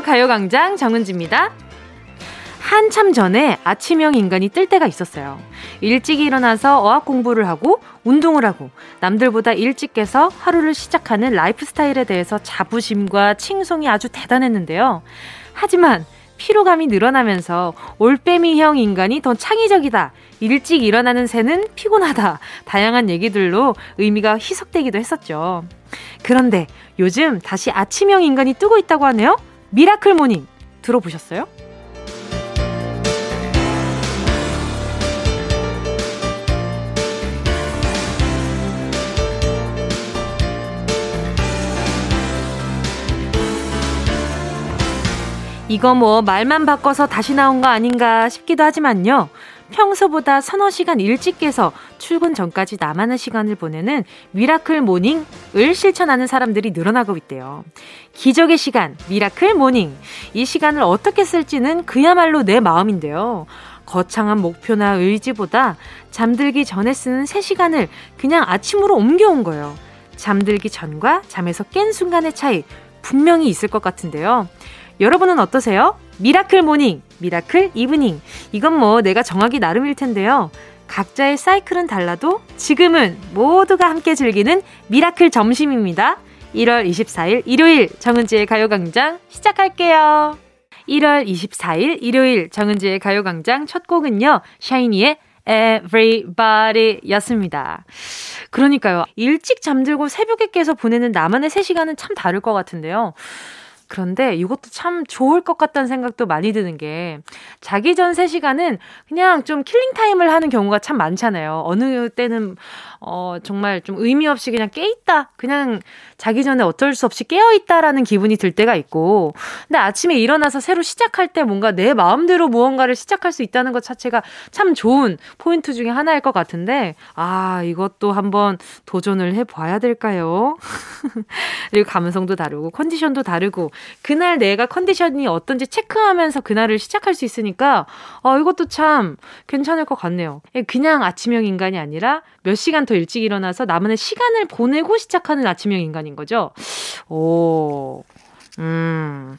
가요광장 정은지입니다. 한참 전에 아침형 인간이 뜰 때가 있었어요. 일찍 일어나서 어학 공부를 하고 운동을 하고 남들보다 일찍 깨서 하루를 시작하는 라이프 스타일에 대해서 자부심과 칭송이 아주 대단했는데요. 하지만 피로감이 늘어나면서 올빼미형 인간이 더 창의적이다. 일찍 일어나는 새는 피곤하다. 다양한 얘기들로 의미가 희석되기도 했었죠. 그런데 요즘 다시 아침형 인간이 뜨고 있다고 하네요. Miracle morning 들어보셨어요? 이거 뭐 말만 바꿔서 다시 나온 거 아닌가 싶기도 하지만요. 평소보다 서너 시간 일찍 깨서 출근 전까지 나만의 시간을 보내는 miracle morning을 실천하는 사람들이 늘어나고 있대요. 기적의 시간, miracle morning. 이 시간을 어떻게 쓸지는 그야말로 내 마음인데요. 거창한 목표나 의지보다 잠들기 전에 쓰는 3시간을 그냥 아침으로 옮겨온 거예요. 잠들기 전과 잠에서 깬 순간의 차이 분명히 있을 것 같은데요. 여러분은 어떠세요? miracle morning, miracle evening. 이건 뭐 내가 정하기 나름일 텐데요. 각자의 사이클은 달라도 지금은 모두가 함께 즐기는 miracle 점심입니다. 1월 24일 일요일 정은지의 가요광장 시작할게요. 1월 24일 일요일 정은지의 가요광장 첫 곡은요. 샤이니의 Everybody 였습니다. 그러니까요. 일찍 잠들고 새벽에 깨서 보내는 나만의 3시간은 참 다를 것 같은데요. 그런데 이것도 참 좋을 것 같다는 생각도 많이 드는 게 자기 전 3시간은 그냥 좀 killing time을 하는 경우가 참 많잖아요. 어느 때는 어, 정말 좀 의미 없이 그냥 깨있다. 그냥 자기 전에 어쩔 수 없이 깨어있다라는 기분이 들 때가 있고. 근데 아침에 일어나서 새로 시작할 때 뭔가 내 마음대로 무언가를 시작할 수 있다는 것 자체가 참 좋은 포인트 중에 하나일 것 같은데, 아, 이것도 한번 도전을 해봐야 될까요? 그리고 감성도 다르고, 컨디션도 다르고, 그날 내가 컨디션이 어떤지 체크하면서 그날을 시작할 수 있으니까, 어, 이것도 참 괜찮을 것 같네요. 그냥 아침형 인간이 아니라 몇 시간 더 일찍 일어나서 나만의 시간을 보내고 시작하는 아침형 인간인 거죠. 오, 음,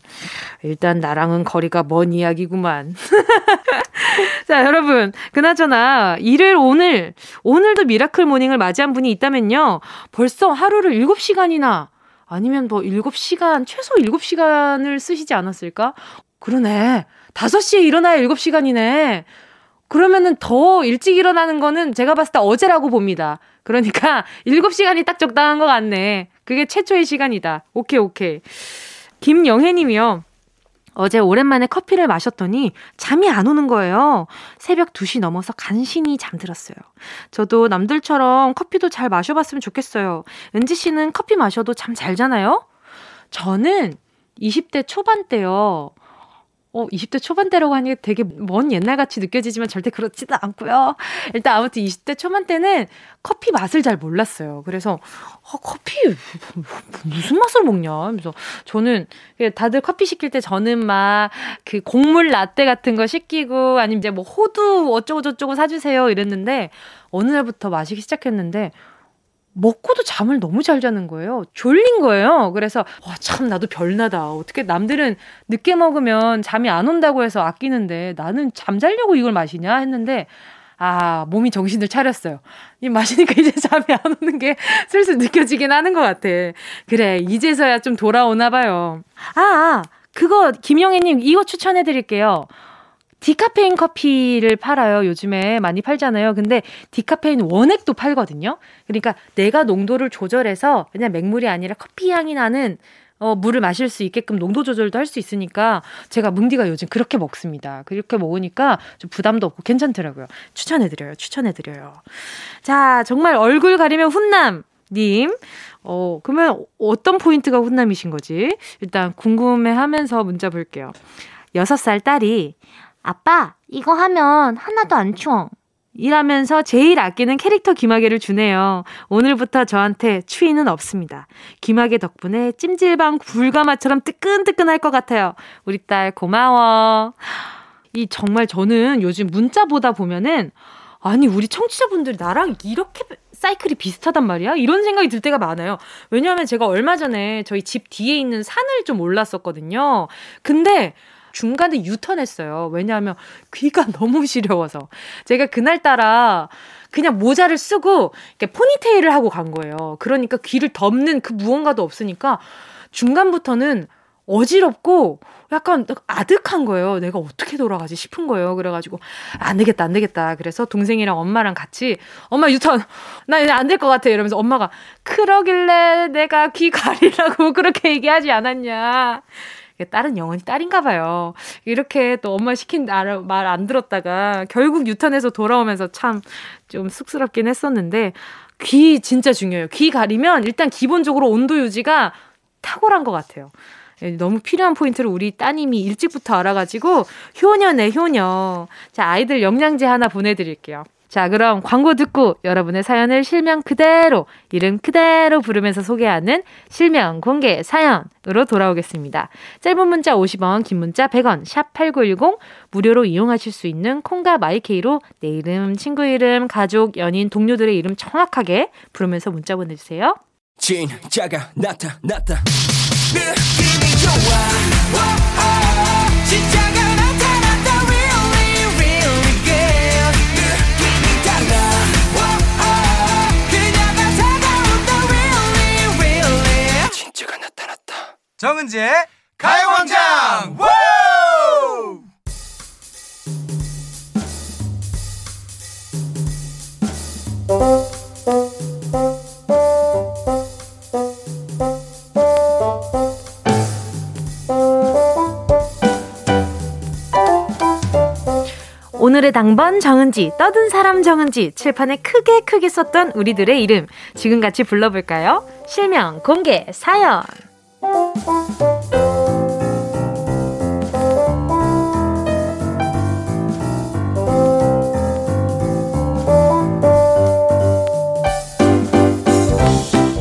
일단 나랑은 거리가 먼 이야기구만. 자, 여러분. 그나저나, 일요일 오늘, 오늘도 miracle morning을 맞이한 분이 있다면요. 벌써 하루를 7시간이나, 아니면 뭐 7시간, 최소 7시간을 쓰시지 않았을까? 그러네. 5시에 일어나야 7시간이네. 그러면은 더 일찍 일어나는 거는 제가 봤을 때 어제라고 봅니다. 그러니까 7시간이 딱 적당한 것 같네. 그게 최소의 시간이다. 오케이, 오케이. 김영혜 님이요. 어제 오랜만에 커피를 마셨더니 잠이 안 오는 거예요. 새벽 2시 넘어서 간신히 잠들었어요. 저도 남들처럼 커피도 잘 마셔봤으면 좋겠어요. 은지 씨는 커피 마셔도 잠 잘 자나요? 저는 20대 초반 때요. 어, 20대 초반대라고 하니까 되게 먼 옛날 같이 느껴지지만 절대 그렇지도 않고요. 일단 아무튼 20대 초반 때는 커피 맛을 잘 몰랐어요. 그래서 어, 커피 무슨 맛을 먹냐 하면서 저는 다들 커피 시킬 때 저는 막 그 곡물 라떼 같은 거 시키고 아니면 이제 뭐 호두 어쩌고 저쩌고 사주세요 이랬는데 어느 날부터 마시기 시작했는데 먹고도 잠을 너무 잘 자는 거예요. 졸린 거예요. 그래서 와, 참 나도 별나다. 어떻게 남들은 늦게 먹으면 잠이 안 온다고 해서 아끼는데 나는 잠 자려고 이걸 마시냐 했는데 아, 몸이 정신을 차렸어요. 이 마시니까 이제 잠이 안 오는 게 슬슬 느껴지긴 하는 것 같아. 그래, 이제서야 좀 돌아오나 봐요. 아, 아 그거 김영애님 이거 추천해 드릴게요. 디카페인 커피를 팔아요. 요즘에 많이 팔잖아요. 근데 디카페인 원액도 팔거든요. 그러니까 내가 농도를 조절해서 그냥 맹물이 아니라 커피 향이 나는 어, 물을 마실 수 있게끔 농도 조절도 할 수 있으니까 제가 뭉디가 요즘 그렇게 먹습니다. 그렇게 먹으니까 좀 부담도 없고 괜찮더라고요. 추천해드려요. 추천해드려요. 자, 정말 얼굴 가리면 훈남. 님, 어, 그러면 어떤 포인트가 훈남이신 거지? 일단 궁금해 하면서 문자 볼게요. 6살 딸이 아빠, 이거 하면 하나도 안 추워. 이라면서 제일 아끼는 캐릭터 귀마개를 주네요. 오늘부터 저한테 추위는 없습니다. 귀마개 덕분에 찜질방 불가마처럼 뜨끈뜨끈할 것 같아요. 우리 딸 고마워. 이 정말 저는 요즘 문자 보다 보면은 아니 우리 청취자분들 나랑 이렇게 사이클이 비슷하단 말이야? 이런 생각이 들 때가 많아요. 왜냐하면 제가 얼마 전에 저희 집 뒤에 있는 산을 좀 올랐었거든요. 근데 중간에 유턴했어요. 왜냐하면 귀가 너무 시려워서. 제가 그날따라 그냥 모자를 쓰고 이렇게 포니테일을 하고 간 거예요. 그러니까 귀를 덮는 그 무언가도 없으니까 중간부터는 어지럽고 약간 아득한 거예요. 내가 어떻게 돌아가지 싶은 거예요. 그래가지고 안 되겠다, 안 되겠다. 그래서 동생이랑 엄마랑 같이 엄마 유턴 나 이제 안 될 것 같아. 이러면서 엄마가 그러길래 내가 귀 가리라고 그렇게 얘기하지 않았냐. 딸은 영원히 딸인가 봐요. 이렇게 또 엄마 시킨 말 안 들었다가 결국 유턴해서 돌아오면서 참 좀 쑥스럽긴 했었는데 귀 진짜 중요해요. 귀 가리면 일단 기본적으로 온도 유지가 탁월한 것 같아요. 예, 너무 필요한 포인트를 우리 따님이 일찍부터 알아가지고 효녀네 효녀. 자 아이들 영양제 하나 보내드릴게요. 자, 그럼 광고 듣고 여러분의 사연을 실명 그대로, 이름 그대로 부르면서 소개하는 실명 공개 사연으로 돌아오겠습니다. 짧은 문자 50원, 긴 문자 100원, 샵 8910, 무료로 이용하실 수 있는 콩과 마이케이로 내 이름, 친구 이름, 가족, 연인, 동료들의 이름 정확하게 부르면서 문자 보내주세요. 진짜가 나타났다. 느낌이 좋아. 오, 오, 진짜 정은지의 가요광장! 오늘의 당번 정은지, 떠든 사람 정은지, 칠판에 크게 크게 썼던 우리들의 이름. 지금 같이 불러볼까요? 실명, 공개, 사연.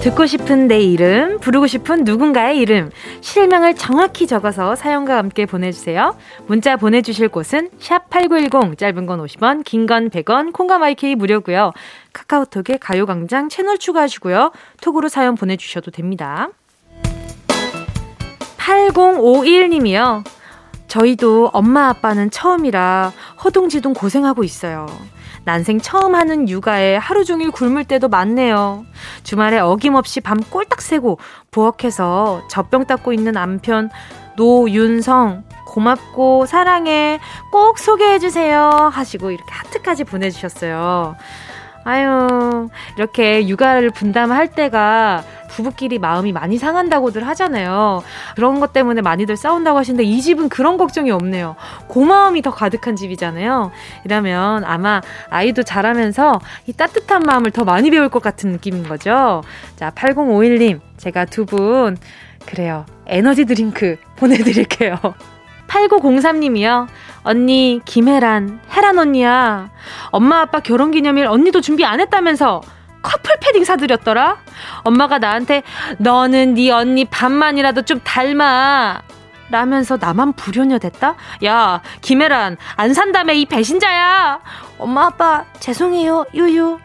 듣고 싶은 내 이름, 부르고 싶은 누군가의 이름, 실명을 정확히 적어서 사연과 함께 보내주세요. 문자 보내주실 곳은 샵8910, 짧은 건 50원, 긴 건 100원, 콩과 마이케이 무료고요. 카카오톡에 가요광장 채널 추가하시고요. 톡으로 사연 보내주셔도 됩니다. 8051님이요. 저희도 엄마 아빠는 처음이라 허둥지둥 고생하고 있어요. 난생 처음 하는 육아에 하루 종일 굶을 때도 많네요. 주말에 어김없이 밤 꼴딱 새고 부엌에서 젖병 닦고 있는 남편 노윤성 고맙고 사랑해 꼭 소개해주세요 하시고 이렇게 하트까지 보내주셨어요. 아유, 이렇게 육아를 분담할 때가 부부끼리 마음이 많이 상한다고들 하잖아요. 그런 것 때문에 많이들 싸운다고 하시는데 이 집은 그런 걱정이 없네요. 고마움이 더 가득한 집이잖아요. 이러면 아마 아이도 자라면서 이 따뜻한 마음을 더 많이 배울 것 같은 느낌인 거죠. 자, 8051님, 제가 두 분, 그래요. 에너지 드링크 보내드릴게요. 8903님이요. 언니, 김혜란, 혜란 언니야. 엄마 아빠 결혼 기념일 언니도 준비 안 했다면서 커플 패딩 사드렸더라? 엄마가 나한테 너는 네 언니 반만이라도 좀 닮아. 라면서 나만 불효녀 됐다? 야, 김혜란, 안 산다며 이 배신자야! 엄마, 아빠, 죄송해요, 유유.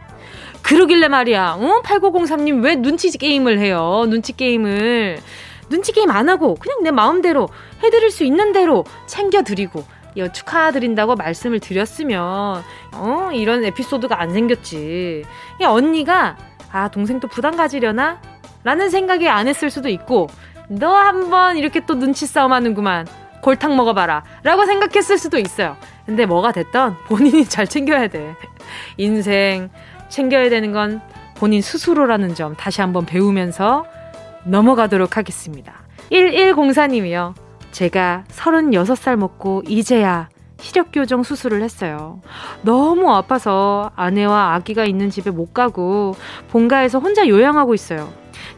그러길래 말이야, 어? 8903님 왜 눈치 게임을 해요? 눈치 게임을. 눈치 게임 안 하고, 그냥 내 마음대로 해드릴 수 있는 대로 챙겨드리고, 축하드린다고 말씀을 드렸으면 어 이런 에피소드가 안 생겼지. 야 언니가 아 동생 또 부담 가지려나? 라는 생각이 안 했을 수도 있고 너 한번 이렇게 또 눈치 싸움 하는구만. 골탕 먹어봐라. 라고 생각했을 수도 있어요. 근데 뭐가 됐던 본인이 잘 챙겨야 돼. 인생 챙겨야 되는 건 본인 스스로라는 점 다시 한번 배우면서 넘어가도록 하겠습니다. 1104님이요. 제가 36살 먹고 이제야 시력교정 수술을 했어요. 너무 아파서 아내와 아기가 있는 집에 못 가고 본가에서 혼자 요양하고 있어요.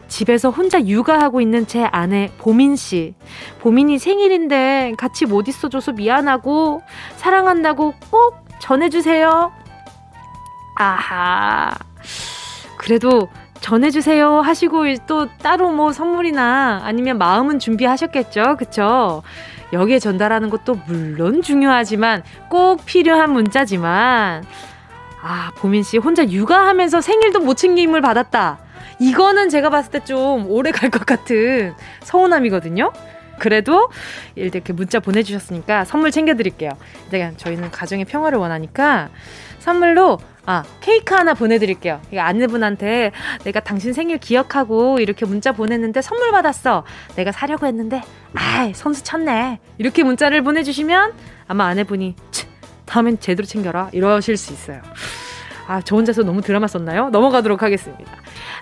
집에서 혼자 육아하고 있는 제 아내 보민 씨. 보민이 생일인데 같이 못 있어줘서 미안하고 사랑한다고 꼭 전해주세요. 아하. 그래도 전해주세요 하시고 또 따로 뭐 선물이나 아니면 마음은 준비하셨겠죠. 그쵸? 여기에 전달하는 것도 물론 중요하지만 꼭 필요한 문자지만 아, 보민 씨 혼자 육아하면서 생일도 못 챙김을 받았다. 이거는 제가 봤을 때 좀 오래 갈 것 같은 서운함이거든요. 그래도 이렇게 문자 보내주셨으니까 선물 챙겨드릴게요. 일단 저희는 가정의 평화를 원하니까 선물로 아 케이크 하나 보내드릴게요. 이거 아내분한테 내가 당신 생일 기억하고 이렇게 문자 보냈는데 선물 받았어. 내가 사려고 했는데 아 선수 쳤네. 이렇게 문자를 보내주시면 아마 아내분이 다음엔 제대로 챙겨라 이러실 수 있어요. 아, 저 혼자서 너무 드라마 썼나요? 넘어가도록 하겠습니다.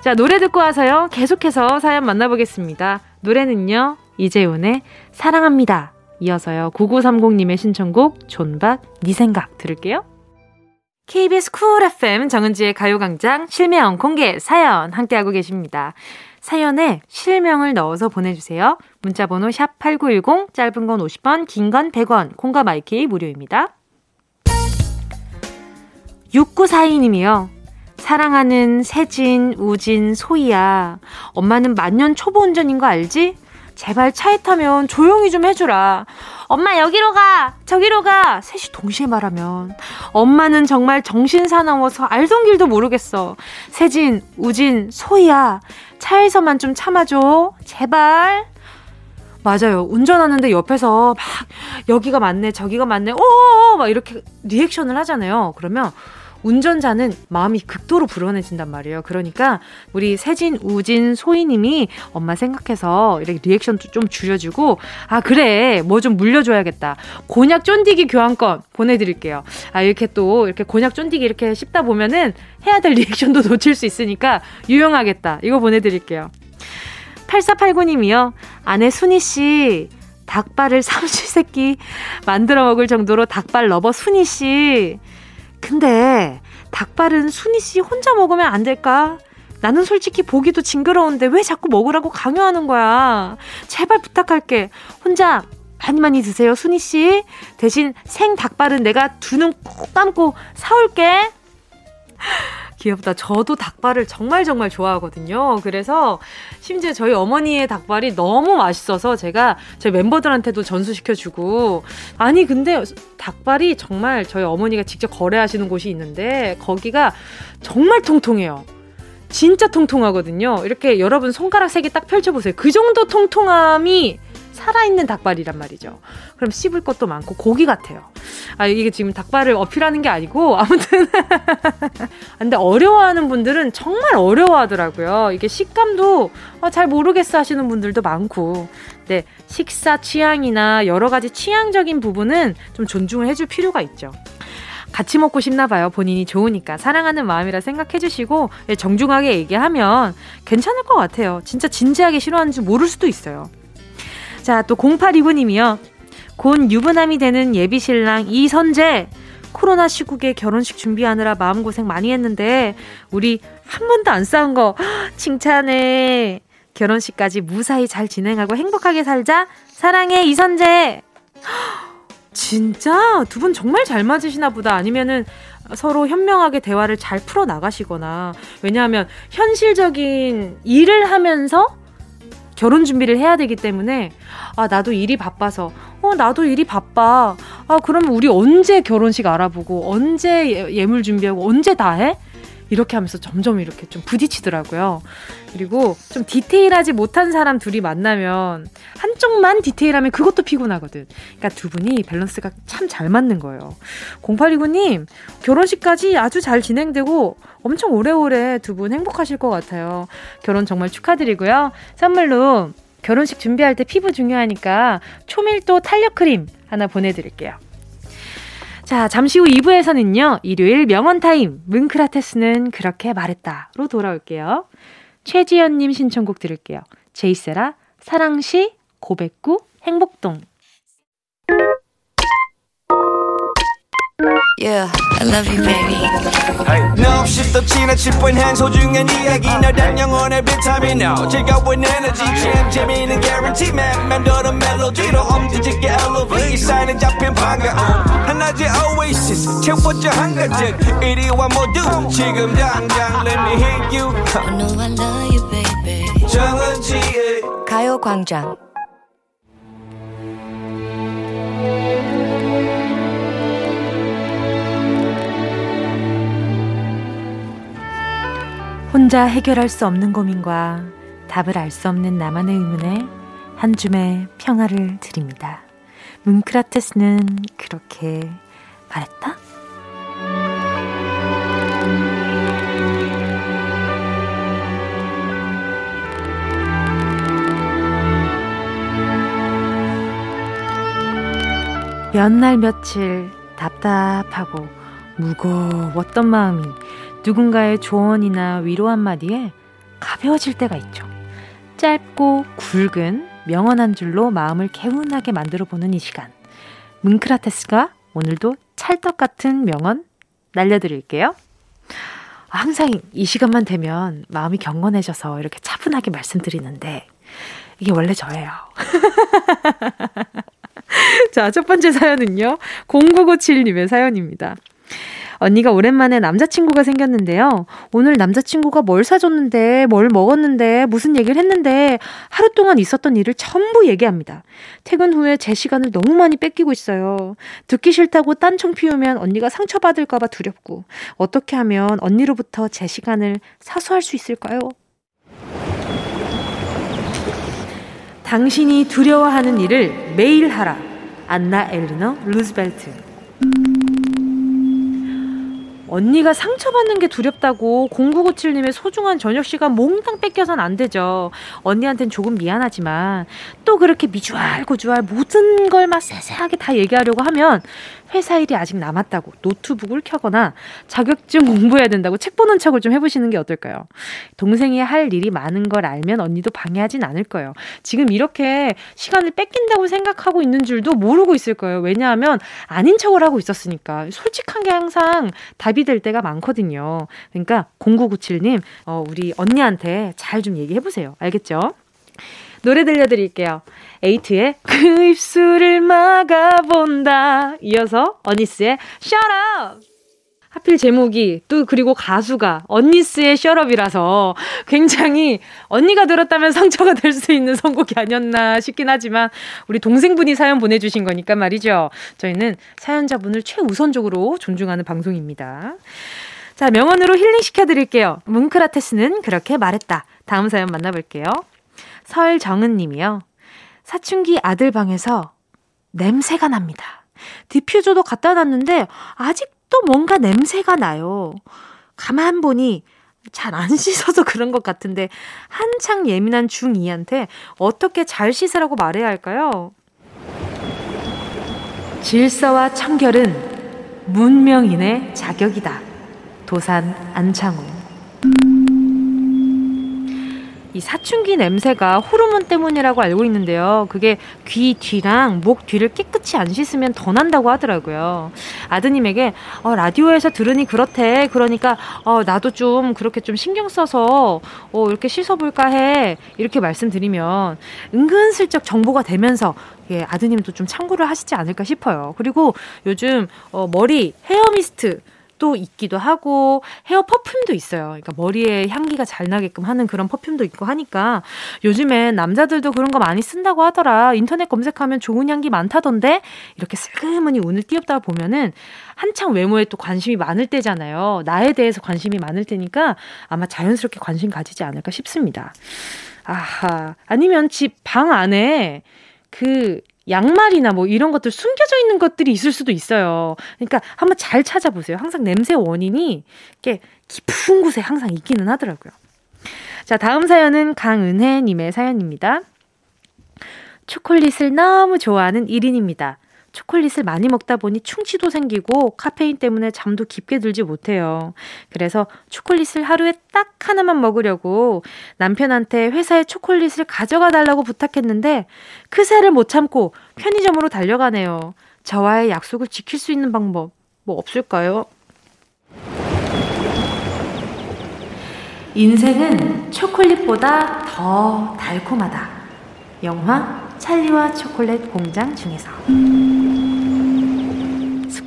자, 노래 듣고 와서요. 계속해서 사연 만나보겠습니다. 노래는요, 이재훈의 사랑합니다. 이어서요, 9930님의 신청곡, 존박, 네 생각 들을게요. KBS 쿨 FM 정은지의 가요광장 실명 공개 사연 함께하고 계십니다. 사연에 실명을 넣어서 보내주세요. 문자번호 샵 8910, 짧은 건 50원, 긴 건 100원, 콩과 마이케이 무료입니다. 6942님이요. 사랑하는 세진, 우진, 소희야. 엄마는 만년 초보 운전인 거 알지? 제발 차에 타면 조용히 좀 해주라. 엄마 여기로 가! 저기로 가! 셋이 동시에 말하면. 엄마는 정말 정신 사나워서 알던 길도 모르겠어. 세진, 우진, 소희야. 차에서만 좀 참아줘. 제발. 맞아요. 운전하는데 옆에서 막 여기가 맞네, 저기가 맞네, 오오오! 막 이렇게 리액션을 하잖아요. 그러면 운전자는 마음이 극도로 불안해진단 말이에요. 그러니까 우리 세진, 우진, 소희님이 엄마 생각해서 이렇게 리액션 좀 줄여주고 아 그래 뭐 좀 물려줘야겠다. 곤약 쫀디기 교환권 보내드릴게요. 아 이렇게 또 이렇게 곤약 쫀디기 이렇게 씹다 보면은 해야 될 리액션도 놓칠 수 있으니까 유용하겠다. 이거 보내드릴게요. 8489님이요. 아내 순희씨 닭발을 삼시세끼 만들어 먹을 정도로 닭발 lover 순희씨 근데 닭발은 순희 씨 혼자 먹으면 안 될까? 나는 솔직히 보기도 징그러운데 왜 자꾸 먹으라고 강요하는 거야? 제발 부탁할게. 혼자 많이 많이 드세요, 순희 씨. 대신 생 닭발은 내가 두 눈 꼭 감고 사올게. 귀엽다. 저도 닭발을 정말 정말 좋아하거든요. 그래서 심지어 저희 어머니의 닭발이 너무 맛있어서 제가 저희 멤버들한테도 전수시켜주고 아니 근데 닭발이 정말 저희 어머니가 직접 거래하시는 곳이 있는데 거기가 정말 통통해요. 진짜 통통하거든요. 이렇게 여러분 손가락 세개딱 펼쳐보세요. 그 정도 통통함이 살아있는 닭발이란 말이죠. 그럼 씹을 것도 많고 고기 같아요. 아, 이게 지금 닭발을 어필하는 게 아니고 아무튼 근데 어려워하는 분들은 정말 어려워하더라고요. 이게 식감도 어, 잘 모르겠어 하시는 분들도 많고. 네, 식사 취향이나 여러 가지 취향적인 부분은 좀 존중을 해줄 필요가 있죠. 같이 먹고 싶나 봐요. 본인이 좋으니까. 사랑하는 마음이라 생각해 주시고 예, 정중하게 얘기하면 괜찮을 것 같아요. 진짜 진지하게 싫어하는지 모를 수도 있어요. 자, 또 0829님이요. 곧 유부남이 되는 예비 신랑 이선재. 코로나 시국에 결혼식 준비하느라 마음고생 많이 했는데, 우리 한 번도 안 싸운 거 칭찬해. 결혼식까지 무사히 잘 진행하고 행복하게 살자. 사랑해, 이선재. 진짜 두 분 정말 잘 맞으시나 보다. 아니면은 서로 현명하게 대화를 잘 풀어 나가시거나. 왜냐하면 현실적인 일을 하면서 결혼 준비를 해야 되기 때문에 아 나도 일이 바빠서 어 나도 일이 바빠 아 그러면 우리 언제 결혼식 알아보고 언제 예, 예물 준비하고 언제 다 해? 이렇게 하면서 점점 이렇게 좀 부딪히더라고요. 그리고 좀 디테일하지 못한 사람 둘이 만나면 한쪽만 디테일하면 그것도 피곤하거든. 그러니까 두 분이 밸런스가 참 잘 맞는 거예요. 0829님, 결혼식까지 아주 잘 진행되고 엄청 오래오래 두 분 행복하실 것 같아요. 결혼 정말 축하드리고요. 선물로 결혼식 준비할 때 피부 중요하니까 초밀도 탄력 크림 하나 보내드릴게요. 자, 잠시 후 2부에서는요, 일요일 명언타임, 뭉크라테스는 그렇게 말했다로 돌아올게요. 최지연님 신청곡 들을게요. 제이세라, 사랑시, 고백구, 행복동. Yeah, I love you, baby. No, 없이 또 지나칠 뻔한 소중한 이야기. 너란 영혼의 비타민. O 즐거운 에너지. 참 재미있는 guarantee. man 맘대로 멜로디로 엄지짓게 elevate 사인은 잡힌 반가움 하나의 oasis. 채워져 한가득. 이리와 모두. 지금 당장 let me hit you. I know I love you, baby. 정은지의 가요광장 혼자 해결할 수 없는 고민과 답을 알 수 없는 나만의 의문에 한 줌의 평화를 드립니다. 뭉크라테스는 그렇게 말했다? 몇 날 며칠 답답하고 무거웠던 마음이 누군가의 조언이나 위로 한마디에 가벼워질 때가 있죠. 짧고 굵은 명언 한 줄로 마음을 개운하게 만들어 보는 이 시간. 뭉크라테스가 오늘도 찰떡 같은 명언 날려드릴게요. 항상 이 시간만 되면 마음이 경건해져서 이렇게 차분하게 말씀드리는데 이게 원래 저예요. 자, 첫 번째 사연은요. 0997님의 사연입니다. 언니가 오랜만에 남자친구가 생겼는데요. 오늘 남자친구가 뭘 사줬는데, 뭘 먹었는데, 무슨 얘기를 했는데, 하루 동안 있었던 일을 전부 얘기합니다. 퇴근 후에 제 시간을 너무 많이 뺏기고 있어요. 듣기 싫다고 딴청 피우면 언니가 상처받을까봐 두렵고, 어떻게 하면 언니로부터 제 시간을 사수할 수 있을까요? 당신이 두려워하는 일을 매일 하라. 안나 엘리너 루즈벨트. 언니가 상처받는 게 두렵다고 0997님의 소중한 저녁 시간 몽땅 뺏겨선 안 되죠. 언니한텐 조금 미안하지만 또 그렇게 미주알 고주알 모든 걸 막 세세하게 다 얘기하려고 하면 회사 일이 아직 남았다고 노트북을 켜거나 자격증 공부해야 된다고 책 보는 척을 좀 해보시는 게 어떨까요? 동생이 할 일이 많은 걸 알면 언니도 방해하진 않을 거예요. 지금 이렇게 시간을 뺏긴다고 생각하고 있는 줄도 모르고 있을 거예요. 왜냐하면 아닌 척을 하고 있었으니까. 솔직한 게 항상 답이 될 때가 많거든요. 그러니까 0997님, 어, 우리 언니한테 잘 좀 얘기해보세요. 알겠죠? 노래 들려드릴게요. 에이트의 그 입술을 막아본다. 이어서 어니스의 Up! 하필 제목이 또 그리고 가수가 언니스의 셔럽이라서 굉장히 언니가 들었다면 상처가 될 수 있는 선곡이 아니었나 싶긴 하지만 우리 동생분이 사연 보내주신 거니까 말이죠. 저희는 사연자분을 최우선적으로 존중하는 방송입니다. 자, 명언으로 힐링 시켜드릴게요. 뭉크라테스는 그렇게 말했다. 다음 사연 만나볼게요. 설정은 님이요. 사춘기 아들 방에서 냄새가 납니다. 디퓨저도 갖다 놨는데 아직도 뭔가 냄새가 나요. 가만 보니 잘 안 씻어서 그런 것 같은데 한창 예민한 중2한테 어떻게 잘 씻으라고 말해야 할까요? 질서와 청결은 문명인의 자격이다. 도산 안창호 이 사춘기 냄새가 호르몬 때문이라고 알고 있는데요. 그게 귀 뒤랑 목 뒤를 깨끗이 안 씻으면 더 난다고 하더라고요. 아드님에게 어, 라디오에서 들으니 그렇대. 그러니까 어, 나도 좀 그렇게 좀 신경 써서 어, 이렇게 씻어볼까 해. 이렇게 말씀드리면 은근슬쩍 정보가 되면서 예, 아드님도 좀 참고를 하시지 않을까 싶어요. 그리고 요즘 어, 머리 헤어 미스트 도 있기도 하고 헤어 퍼퓸도 있어요. 그러니까 머리에 향기가 잘 나게끔 하는 그런 퍼퓸도 있고 하니까 요즘엔 남자들도 그런 거 많이 쓴다고 하더라. 인터넷 검색하면 좋은 향기 많다던데 이렇게 슬그머니 운을 띄었다 보면은 한창 외모에 또 관심이 많을 때잖아요. 나에 대해서 관심이 많을 때니까 아마 자연스럽게 관심 가지지 않을까 싶습니다. 아하. 아니면 집 방 안에 그 양말이나 뭐 이런 것들 숨겨져 있는 것들이 있을 수도 있어요. 그러니까 한번 잘 찾아보세요. 항상 냄새 원인이 이렇게 깊은 곳에 항상 있기는 하더라고요. 자, 다음 사연은 강은혜님의 사연입니다. 초콜릿을 너무 좋아하는 1인입니다. 초콜릿을 많이 먹다 보니 충치도 생기고 카페인 때문에 잠도 깊게 들지 못해요. 그래서 초콜릿을 하루에 딱 하나만 먹으려고 남편한테 회사에 초콜릿을 가져가 달라고 부탁했는데 그새를 못 참고 편의점으로 달려가네요. 저와의 약속을 지킬 수 있는 방법 뭐 없을까요? 인생은 초콜릿보다 더 달콤하다. 영화 찰리와 초콜릿 공장 중에서.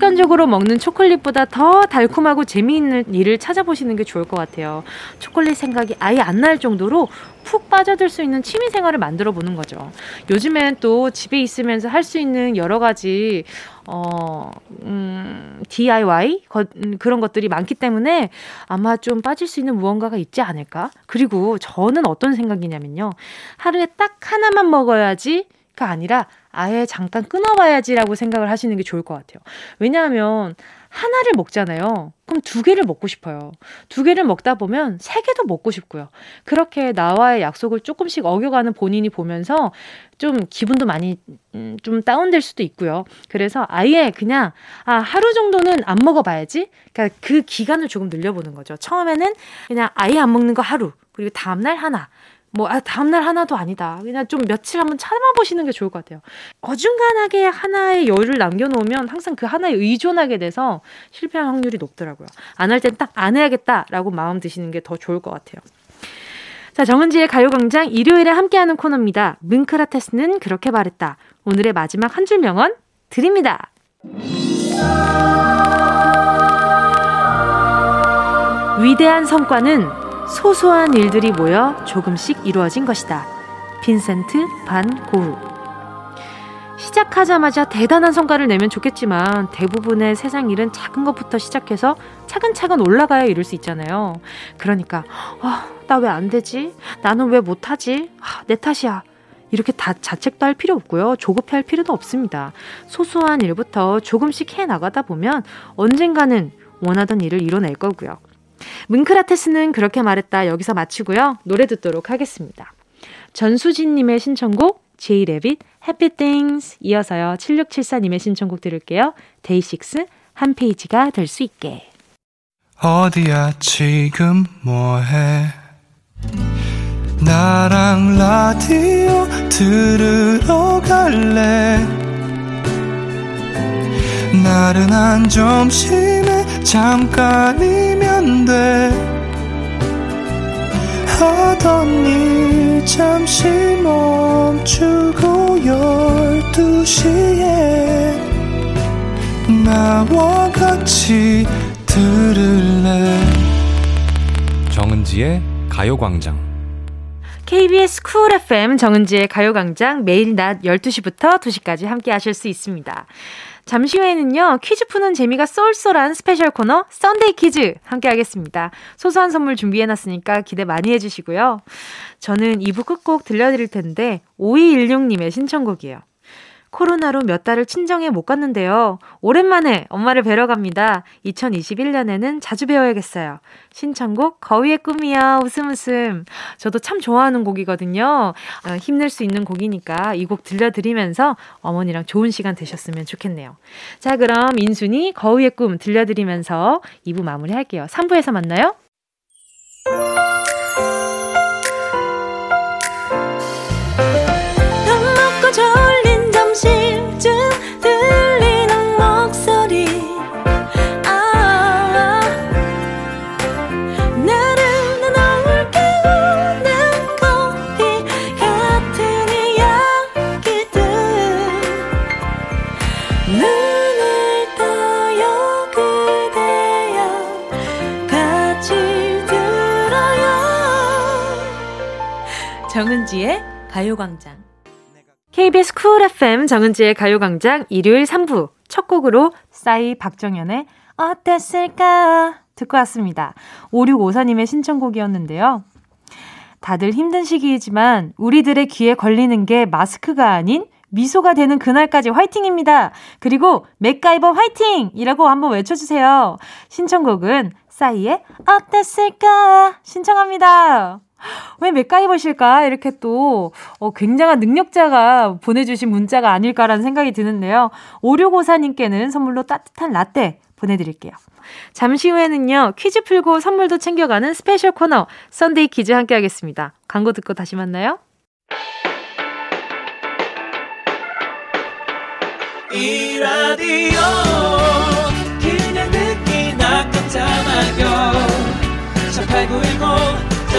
습관적으로 먹는 초콜릿보다 더 달콤하고 재미있는 일을 찾아보시는 게 좋을 것 같아요. 초콜릿 생각이 아예 안 날 정도로 푹 빠져들 수 있는 취미 생활을 만들어 보는 거죠. 요즘엔 또 집에 있으면서 할 수 있는 여러 가지 어, 음, DIY 거, 음, 그런 것들이 많기 때문에 아마 좀 빠질 수 있는 무언가가 있지 않을까? 그리고 저는 어떤 생각이냐면요. 하루에 딱 하나만 먹어야지 가 아니라 아예 잠깐 끊어봐야지라고 생각을 하시는 게 좋을 것 같아요. 왜냐하면 하나를 먹잖아요. 그럼 두 개를 먹고 싶어요. 두 개를 먹다 보면 세 개도 먹고 싶고요. 그렇게 나와의 약속을 조금씩 어겨가는 본인이 보면서 좀 기분도 많이 음, 좀 다운될 수도 있고요. 그래서 아예 그냥 아 하루 정도는 안 먹어봐야지. 그러니까 그 기간을 조금 늘려보는 거죠. 처음에는 그냥 아예 안 먹는 거 하루 그리고 다음날 하나 뭐, 아, 다음날 하나도 아니다. 그냥 좀 며칠 한번 참아보시는 게 좋을 것 같아요. 어중간하게 하나의 여유를 남겨놓으면 항상 그 하나에 의존하게 돼서 실패할 확률이 높더라고요. 안 할 땐 딱 안 해야겠다라고 마음 드시는 게 더 좋을 것 같아요. 자, 정은지의 가요광장 일요일에 함께하는 코너입니다. 뭉크라테스는 그렇게 말했다. 오늘의 마지막 한 줄 명언 드립니다. 위대한 성과는 소소한 일들이 모여 조금씩 이루어진 것이다. 빈센트 반 고흐. 시작하자마자 대단한 성과를 내면 좋겠지만 대부분의 세상 일은 작은 것부터 시작해서 차근차근 올라가야 이룰 수 있잖아요. 그러니까 아, 나 왜 안 되지? 나는 왜 못하지? 아, 내 탓이야. 이렇게 다 자책도 할 필요 없고요. 조급해 할 필요도 없습니다. 소소한 일부터 조금씩 해 나가다 보면 언젠가는 원하던 일을 이뤄낼 거고요. 뭉크라테스는 그렇게 말했다. 여기서 마치고요. 노래 듣도록 하겠습니다. 전수진님의 신청곡 제이레빗 해피 띵스 이어서요. 7674님의 신청곡 들을게요. 데이식스 한 페이지가 될 수 있게 어디야 지금 뭐해 나랑 라디오 들으러 갈래 나른한 점심에 잠깐이면 돼. 하던 일 잠시 멈추고 열두 시에 나와 같이 들을래? 정은지의 가요광장. KBS 쿨 FM 정은지의 가요광장 매일 낮 12시부터 2시까지 함께 하실 수 있습니다. 잠시 후에는요, 퀴즈 푸는 재미가 쏠쏠한 special 코너, Sunday 퀴즈 함께 하겠습니다. 소소한 선물 준비해놨으니까 기대 많이 해주시고요. 저는 2부 끝곡 들려드릴 텐데, 5216님의 신청곡이에요. 코로나로 몇 달을 친정에 못 갔는데요. 오랜만에 엄마를 뵈러 갑니다. 2021년에는 자주 배워야겠어요. 신청곡 거위의 꿈이야 웃음 웃음. 저도 참 좋아하는 곡이거든요. 어, 힘낼 수 있는 곡이니까 이 곡 들려드리면서 어머니랑 좋은 시간 되셨으면 좋겠네요. 자 그럼 인순이 거위의 꿈 들려드리면서 2부 마무리할게요. 3부에서 만나요. 정은지의 가요광장. KBS 쿨 FM 정은지의 가요광장 일요일 3부 첫 곡으로 싸이 박정현의 어땠을까 듣고 왔습니다. 5654님의 신청곡이었는데요. 다들 힘든 시기이지만 우리들의 귀에 걸리는 게 마스크가 아닌 미소가 되는 그날까지 화이팅입니다. 그리고 맥가이버 화이팅! 이라고 한번 외쳐주세요. 신청곡은 싸이의 어땠을까 신청합니다. 왜 맥가이버실까? 이렇게 또, 어, 굉장한 능력자가 보내주신 문자가 아닐까라는 생각이 드는데요. 5654님께는 선물로 따뜻한 라떼 보내드릴게요. 잠시 후에는요, 퀴즈 풀고 선물도 챙겨가는 special 코너, Sunday 퀴즈 함께 하겠습니다. 광고 듣고 다시 만나요. 이 라디오 그냥 듣기 나 깜짝마요 18910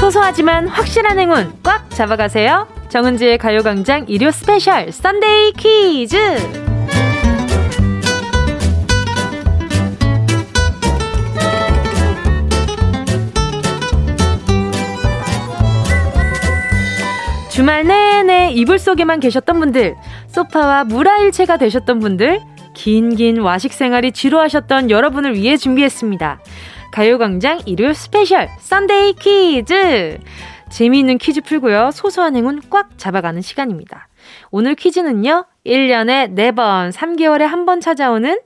소소하지만 확실한 행운 꽉 잡아가세요. 정은지의 가요광장 일요 special Sunday 퀴즈! 주말 내내 이불 속에만 계셨던 분들, 소파와 물아일체가 되셨던 분들, 긴긴 와식 생활이 지루하셨던 여러분을 위해 준비했습니다. 가요광장 일요일 special Sunday 퀴즈! 재미있는 퀴즈 풀고요. 소소한 행운 꽉 잡아가는 시간입니다. 오늘 퀴즈는요. 1년에 4번, 3개월에 한 번 찾아오는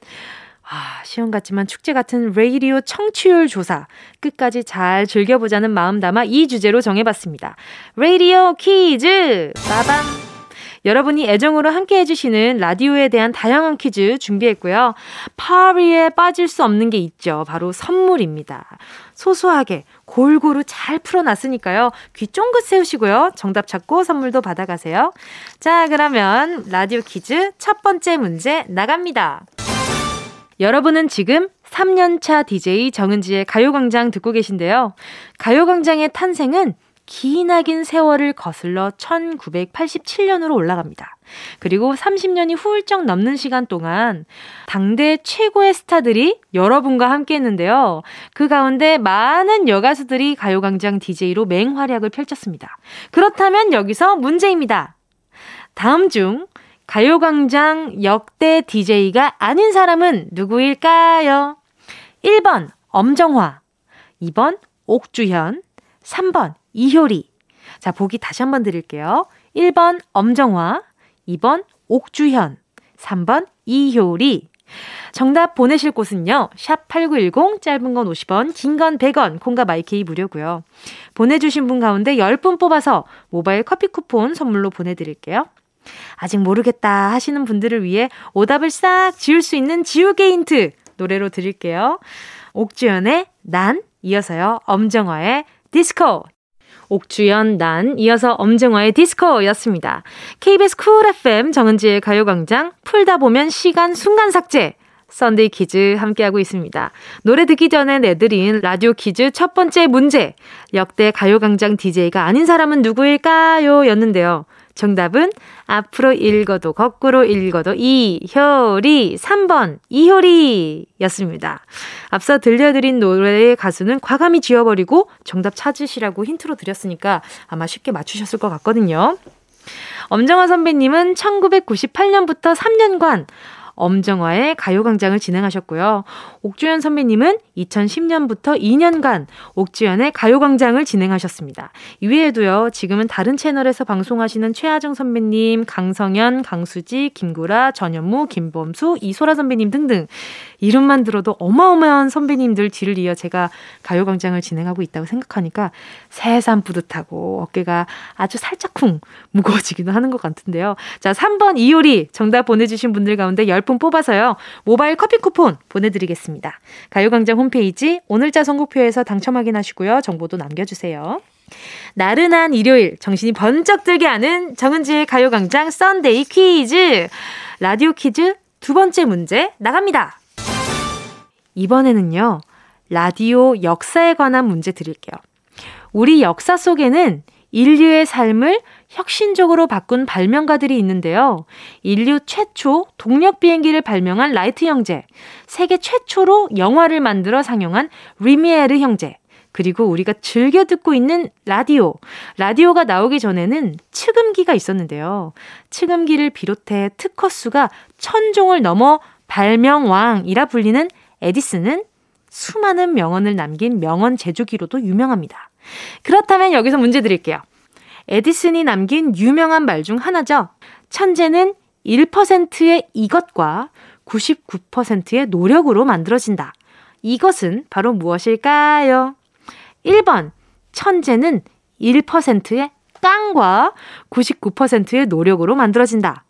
아, 시험 같지만 축제 같은 레이디오 청취율 조사. 끝까지 잘 즐겨보자는 마음 담아 이 주제로 정해봤습니다. 레이디오 퀴즈! 빠밤! 여러분이 애정으로 함께 해주시는 라디오에 대한 다양한 퀴즈 준비했고요. 파리에 빠질 수 없는 게 있죠. 바로 선물입니다. 소소하게 골고루 잘 풀어놨으니까요. 귀 쫑긋 세우시고요. 정답 찾고 선물도 받아가세요. 자, 그러면 라디오 퀴즈 첫 번째 문제 나갑니다. 여러분은 지금 3년차 DJ 정은지의 가요광장 듣고 계신데요. 가요광장의 탄생은 기나긴 세월을 거슬러 1987년으로 올라갑니다. 그리고 30년이 훌쩍 넘는 시간 동안 당대 최고의 스타들이 여러분과 함께 했는데요. 그 가운데 많은 여가수들이 가요광장 DJ로 맹활약을 펼쳤습니다. 그렇다면 여기서 문제입니다. 다음 중 가요광장 역대 DJ가 아닌 사람은 누구일까요? 1번 엄정화, 2번 옥주현, 3번 이효리. 자, 보기 다시 한번 드릴게요. 1번 엄정화, 2번 옥주현, 3번 이효리. 정답 보내실 곳은요. 샵 8910 짧은 건 50원, 긴 건 100원, 콩과 마이케이 무료고요. 보내 주신 분 가운데 10분 뽑아서 모바일 커피 쿠폰 선물로 보내 드릴게요. 아직 모르겠다 하시는 분들을 위해 오답을 싹 지울 수 있는 지우개 힌트 노래로 드릴게요. 옥주현의 난, 이어서요. 엄정화의 디스코 옥주현, 난, 이어서 엄정화의 디스코였습니다. KBS 쿨 FM 정은지의 가요광장 풀다 보면 시간 순간 삭제. Sunday 퀴즈 함께하고 있습니다. 노래 듣기 전에 내드린 라디오 퀴즈 첫 번째 문제. 역대 가요광장 DJ가 아닌 사람은 누구일까요? 였는데요. 정답은 앞으로 읽어도 거꾸로 읽어도 이효리 3번 이효리 였습니다. 앞서 들려드린 노래의 가수는 과감히 지워버리고 정답 찾으시라고 힌트로 드렸으니까 아마 쉽게 맞추셨을 것 같거든요. 엄정화 선배님은 1998년부터 3년간 엄정화의 가요광장을 진행하셨고요. 옥주현 선배님은 2010년부터 2년간 옥주현의 가요광장을 진행하셨습니다. 이외에도요, 지금은 다른 채널에서 방송하시는 최하정 선배님, 강성현, 강수지, 김구라, 전현무, 김범수, 이소라 선배님 등등 이름만 들어도 어마어마한 선배님들 뒤를 이어 제가 가요광장을 진행하고 있다고 생각하니까 새삼 뿌듯하고 어깨가 아주 살짝쿵 무거워지기도 하는 것 같은데요. 자, 3번 이효리 정답 보내주신 분들 가운데 10분 뽑아서요. 모바일 커피 쿠폰 보내드리겠습니다. 가요광장 홈페이지 오늘자 선곡표에서 당첨 확인하시고요. 정보도 남겨주세요. 나른한 일요일 정신이 번쩍 들게 하는 정은지의 가요광장 Sunday 퀴즈 라디오 퀴즈 두 번째 문제 나갑니다. 이번에는요, 라디오 역사에 관한 문제 드릴게요. 우리 역사 속에는 인류의 삶을 혁신적으로 바꾼 발명가들이 있는데요. 인류 최초 동력 비행기를 발명한 라이트 형제, 세계 최초로 영화를 만들어 상영한 뤼미에르 형제, 그리고 우리가 즐겨 듣고 있는 라디오. 라디오가 나오기 전에는 축음기가 있었는데요. 측음기를 비롯해 특허 수가 천 종을 넘어 발명왕이라 불리는 에디슨은 수많은 명언을 남긴 명언 제조기로도 유명합니다. 그렇다면 여기서 문제 드릴게요. 에디슨이 남긴 유명한 말 중 하나죠. 천재는 1%의 이것과 99%의 노력으로 만들어진다. 이것은 바로 무엇일까요? 1번. 천재는 1%의 깡과 99%의 노력으로 만들어진다.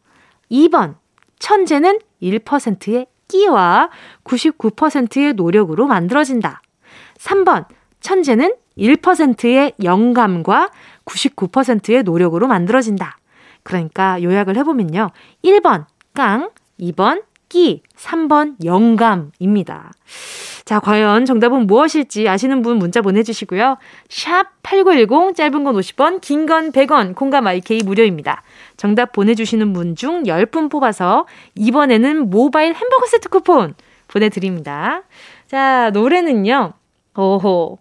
2번. 천재는 1%의 끼와 99%의 노력으로 만들어진다. 3번, 천재는 1%의 영감과 99%의 노력으로 만들어진다. 그러니까 요약을 해보면요. 1번, 깡, 2번, 끼, 3번, 영감입니다. 자, 과연 정답은 무엇일지 아시는 분 문자 보내주시고요. 샵 8910, 짧은 건 50원, 긴 건 100원, 콩과 my K 무료입니다. 정답 보내주시는 분 중 10분 뽑아서 이번에는 모바일 햄버거 세트 쿠폰 보내드립니다. 자, 노래는요. 오호.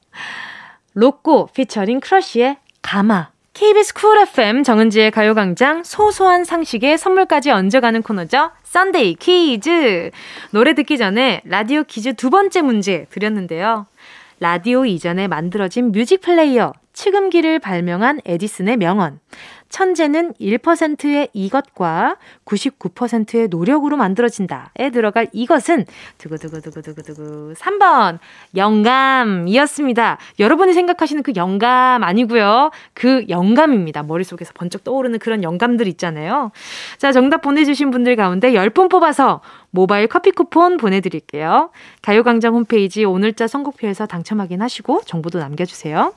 로꼬 피처링 크러쉬의 감아. KBS 쿨 FM 정은지의 가요광장 소소한 상식에 선물까지 얹어가는 코너죠. Sunday 퀴즈. 노래 듣기 전에 라디오 퀴즈 두 번째 문제 드렸는데요. 라디오 이전에 만들어진 music player 축음기를 발명한 에디슨의 명언. 천재는 1%의 이것과 99%의 노력으로 만들어진다에 들어갈 이것은 두구두구두구두구두구 3번 영감이었습니다. 여러분이 생각하시는 그 영감 아니고요. 그 영감입니다. 머릿속에서 번쩍 떠오르는 그런 영감들 있잖아요. 자, 정답 보내주신 분들 가운데 10분 뽑아서 모바일 커피 쿠폰 보내드릴게요. 가요광장 홈페이지 오늘자 선곡표에서 당첨 확인하시고 정보도 남겨주세요.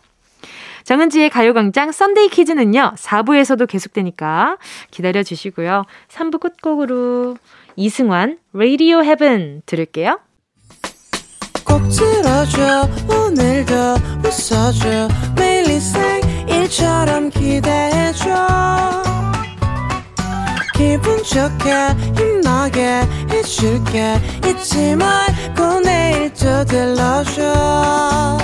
정은지의 가요광장 썬데이 퀴즈는요, 4부에서도 계속되니까 기다려 주시고요. 3부 끝곡으로 이승환, Radio Heaven 들을게요. 꼭 들어줘, 오늘도 웃어줘, 매일 일처럼 기대해줘. 기분 좋게, 힘나게 해줄게, 잊지 말고 내일 또 들러줘.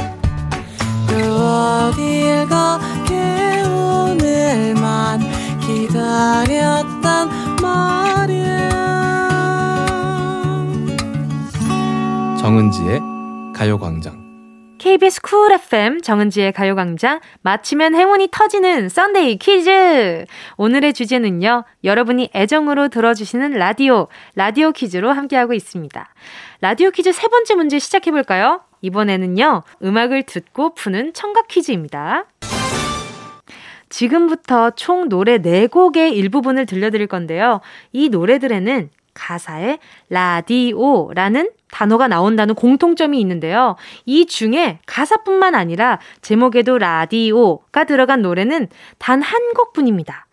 가게 오늘만 기다렸단 말이야. 정은지의 가요광장. KBS 쿨 FM 정은지의 가요광장. 맞히면 행운이 터지는 Sunday 퀴즈 오늘의 주제는요 여러분이 애정으로 들어주시는 라디오 라디오 퀴즈로 함께하고 있습니다. 라디오 퀴즈 세 번째 문제 시작해볼까요? 이번에는요, 음악을 듣고 푸는 청각 퀴즈입니다. 지금부터 총 노래 4곡의 일부분을 들려드릴 건데요. 이 노래들에는 가사에 라디오라는 단어가 나온다는 공통점이 있는데요. 이 중에 가사뿐만 아니라 제목에도 라디오가 들어간 노래는 단 한 곡뿐입니다.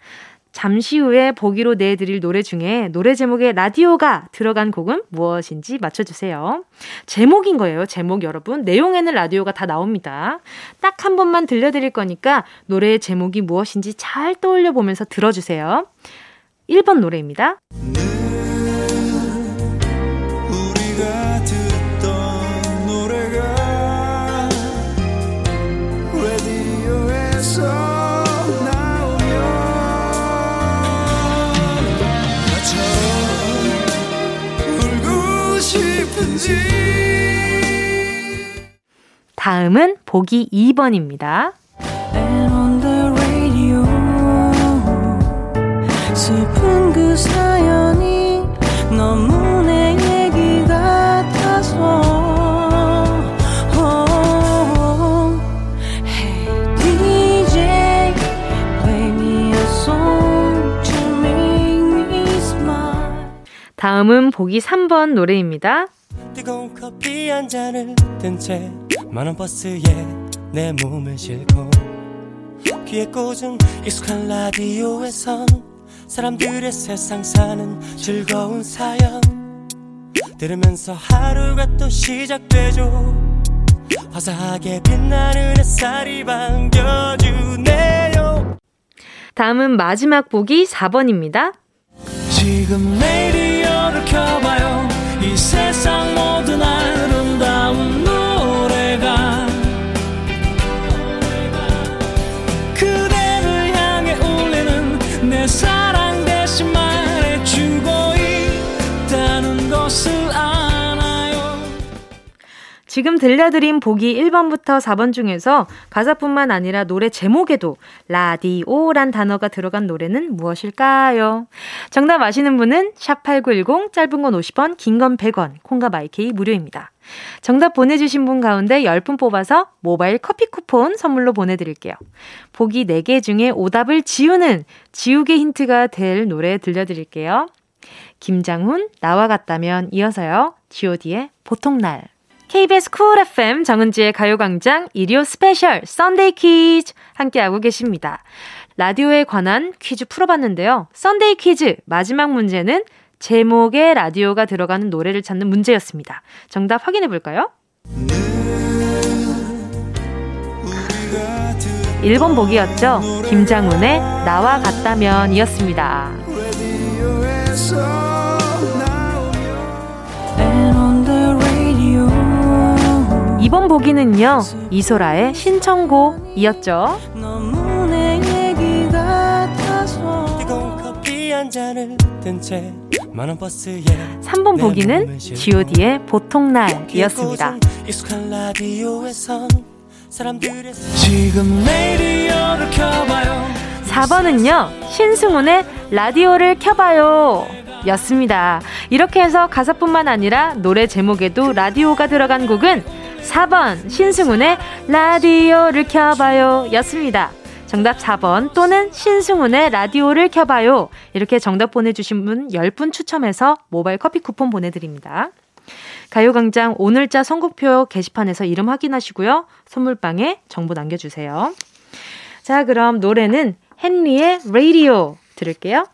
잠시 후에 보기로 내드릴 노래 중에 노래 제목에 라디오가 들어간 곡은 무엇인지 맞춰주세요. 제목인 거예요, 제목 여러분. 내용에는 라디오가 다 나옵니다. 딱 한 번만 들려드릴 거니까 노래의 제목이 무엇인지 잘 떠올려 보면서 들어주세요. 1번 노래입니다. 다음은 보기 2번입니다. 슬픈 그 사연이 너무 내 얘기 같아서 다음은 보기 3번 노래입니다. 뜨거운 커피 한 잔을 든채 많은 버스에 내 몸을 싣고 귀에 꽂은 익숙한 라디오에선 사람들의 세상 사는 즐거운 사연 들으면서 하루가 또 시작되죠. 화사하게 빛나는 햇살이 반겨주네요. 다음은 마지막 보기 4번입니다. 지금 레디오를 켜봐요? 이 세상 모든 아 지금 들려드린 보기 1번부터 4번 중에서 가사뿐만 아니라 노래 제목에도 라디오란 단어가 들어간 노래는 무엇일까요? 정답 아시는 분은 샵8910 짧은 건 50원, 긴 건 100원, 콩과 마이케이 무료입니다. 정답 보내주신 분 가운데 10분 뽑아서 모바일 커피 쿠폰 선물로 보내드릴게요. 보기 4개 중에 오답을 지우는 지우개 힌트가 될 노래 들려드릴게요. 김장훈, 나와 같다면 이어서요. god의 보통날. KBS 쿨 FM 정은지의 가요광장 일요 special Sunday 퀴즈 함께하고 계십니다. 라디오에 관한 퀴즈 풀어봤는데요. Sunday 퀴즈 마지막 문제는 제목에 라디오가 들어가는 노래를 찾는 문제였습니다. 정답 확인해 볼까요? 1번 보기였죠. 김장훈의 나와 같다면 이었습니다. 이번 보기는요, 이소라의 신청곡이었죠. 3번 보기는 god의 보통날이었습니다. 지금 레디오를 켜봐요 4번은요, 신승훈의 라디오를 켜봐요. 였습니다. 이렇게 해서 가사뿐만 아니라 노래 제목에도 라디오가 들어간 곡은 4번 신승훈의 라디오를 켜봐요 였습니다. 정답 4번 또는 신승훈의 라디오를 켜봐요. 이렇게 정답 보내주신 분 10분 추첨해서 모바일 커피 쿠폰 보내드립니다. 가요광장 오늘자 선곡표 게시판에서 이름 확인하시고요. 선물방에 정보 남겨주세요. 자, 그럼 노래는 헨리의 라디오 들을게요.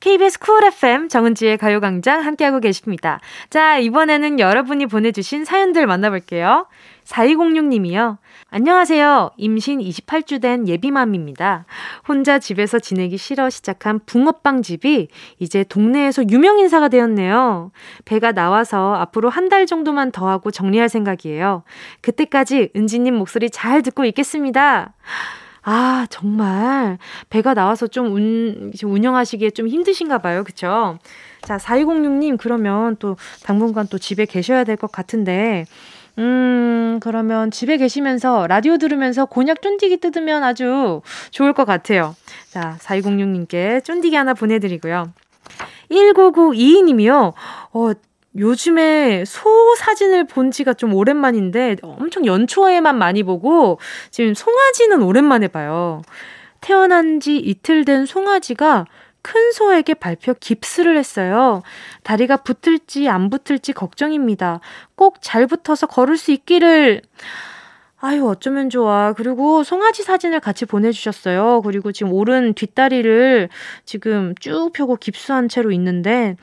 KBS 쿨 FM 정은지의 가요광장 함께하고 계십니다. 자, 이번에는 여러분이 보내주신 사연들 만나볼게요. 4206님이요. 안녕하세요. 임신 28주 된 예비맘입니다. 혼자 집에서 지내기 싫어 시작한 붕어빵 집이 이제 동네에서 유명 인사가 되었네요. 배가 나와서 앞으로 한 달 정도만 더 하고 정리할 생각이에요. 그때까지 은지님 목소리 잘 듣고 있겠습니다. 아, 정말 배가 나와서 좀 운, 운영하시기에 좀 힘드신가 봐요. 그쵸? 자, 4206님, 그러면 또 당분간 또 집에 계셔야 될 것 같은데, 음, 그러면 집에 계시면서 라디오 들으면서 곤약 쫀디기 뜯으면 아주 좋을 것 같아요. 자, 4206님께 쫀디기 하나 보내드리고요. 1992님이요. 어, 요즘에 소 사진을 본 지가 좀 오랜만인데 엄청 연초에만 많이 보고 지금 송아지는 오랜만에 봐요. 태어난 지 이틀 된 송아지가 큰 소에게 발표 깁스를 했어요. 다리가 붙을지 안 붙을지 걱정입니다. 꼭 잘 붙어서 걸을 수 있기를. 아유, 어쩌면 좋아. 그리고 송아지 사진을 같이 보내주셨어요. 그리고 지금 오른 뒷다리를 지금 쭉 펴고 깁스한 채로 있는데,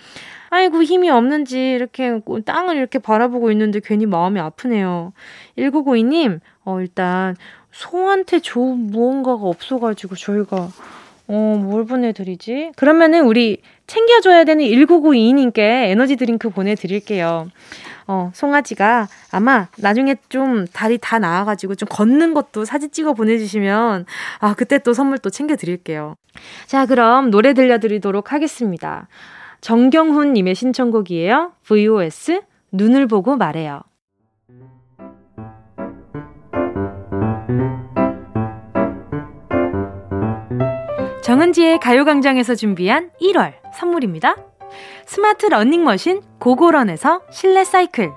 아이고, 힘이 없는지 이렇게 땅을 이렇게 바라보고 있는데 괜히 마음이 아프네요. 1992님, 어, 일단, 소한테 좋은 무언가가 없어가지고 저희가, 어, 뭘 보내드리지? 그러면은 우리 챙겨줘야 되는 1992님께 에너지 드링크 보내드릴게요. 어, 송아지가 아마 나중에 좀 다리 다 나와가지고 좀 걷는 것도 사진 찍어 보내주시면, 아, 그때 또 선물 또 챙겨드릴게요. 자, 그럼 노래 들려드리도록 하겠습니다. 정경훈 님의 신청곡이에요. VOS, 눈을 보고 말해요. 정은지의 가요광장에서 준비한 1월 선물입니다. 스마트 러닝머신 고고런에서 실내 사이클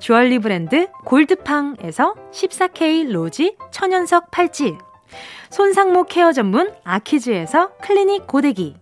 주얼리 브랜드 골드팡에서 14K 로지 천연석 팔찌 손상모 케어 전문 아키즈에서 클리닉 고데기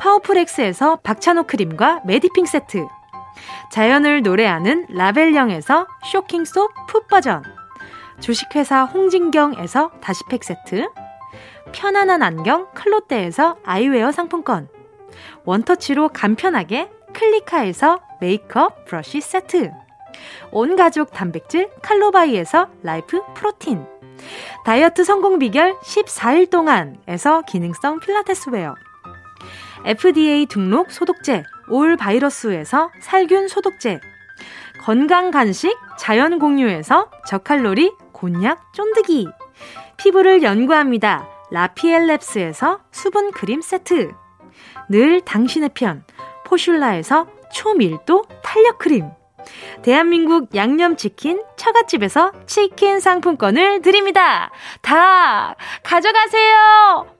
파워풀엑스에서 박찬호 크림과 메디핑 세트. 자연을 노래하는 라벨영에서 쇼킹소 풋 버전. 주식회사 홍진경에서 다시팩 세트. 편안한 안경 클로떼에서 아이웨어 상품권. 원터치로 간편하게 클리카에서 메이크업 브러쉬 세트. 온 가족 단백질 칼로바이에서 라이프 프로틴. 다이어트 성공 비결 14일 동안에서 기능성 필라테스 웨어 FDA 등록 소독제 올 바이러스에서 살균 소독제 건강 간식 자연 공유에서 저칼로리 곤약 쫀득이 피부를 연구합니다. 라피엘랩스에서 수분 크림 세트 늘 당신의 편 포슐라에서 초밀도 탄력 크림 대한민국 양념치킨 처갓집에서 치킨 상품권을 드립니다. 다 가져가세요.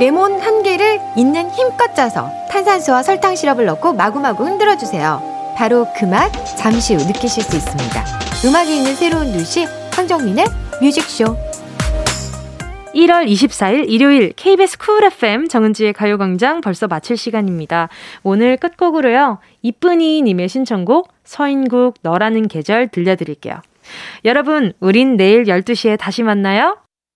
레몬 한 개를 있는 힘껏 짜서 탄산수와 설탕 시럽을 넣고 마구마구 흔들어 주세요. 바로 그 맛 잠시 후 느끼실 수 있습니다. 음악이 있는 새로운 도시 황정민의 뮤직쇼 1월 24일 일요일 KBS 쿨 FM 정은지의 가요광장 벌써 마칠 시간입니다. 오늘 끝곡으로요. 이쁜이 님의 신청곡 서인국 너라는 계절 들려드릴게요. 여러분, 우린 내일 12시에 다시 만나요.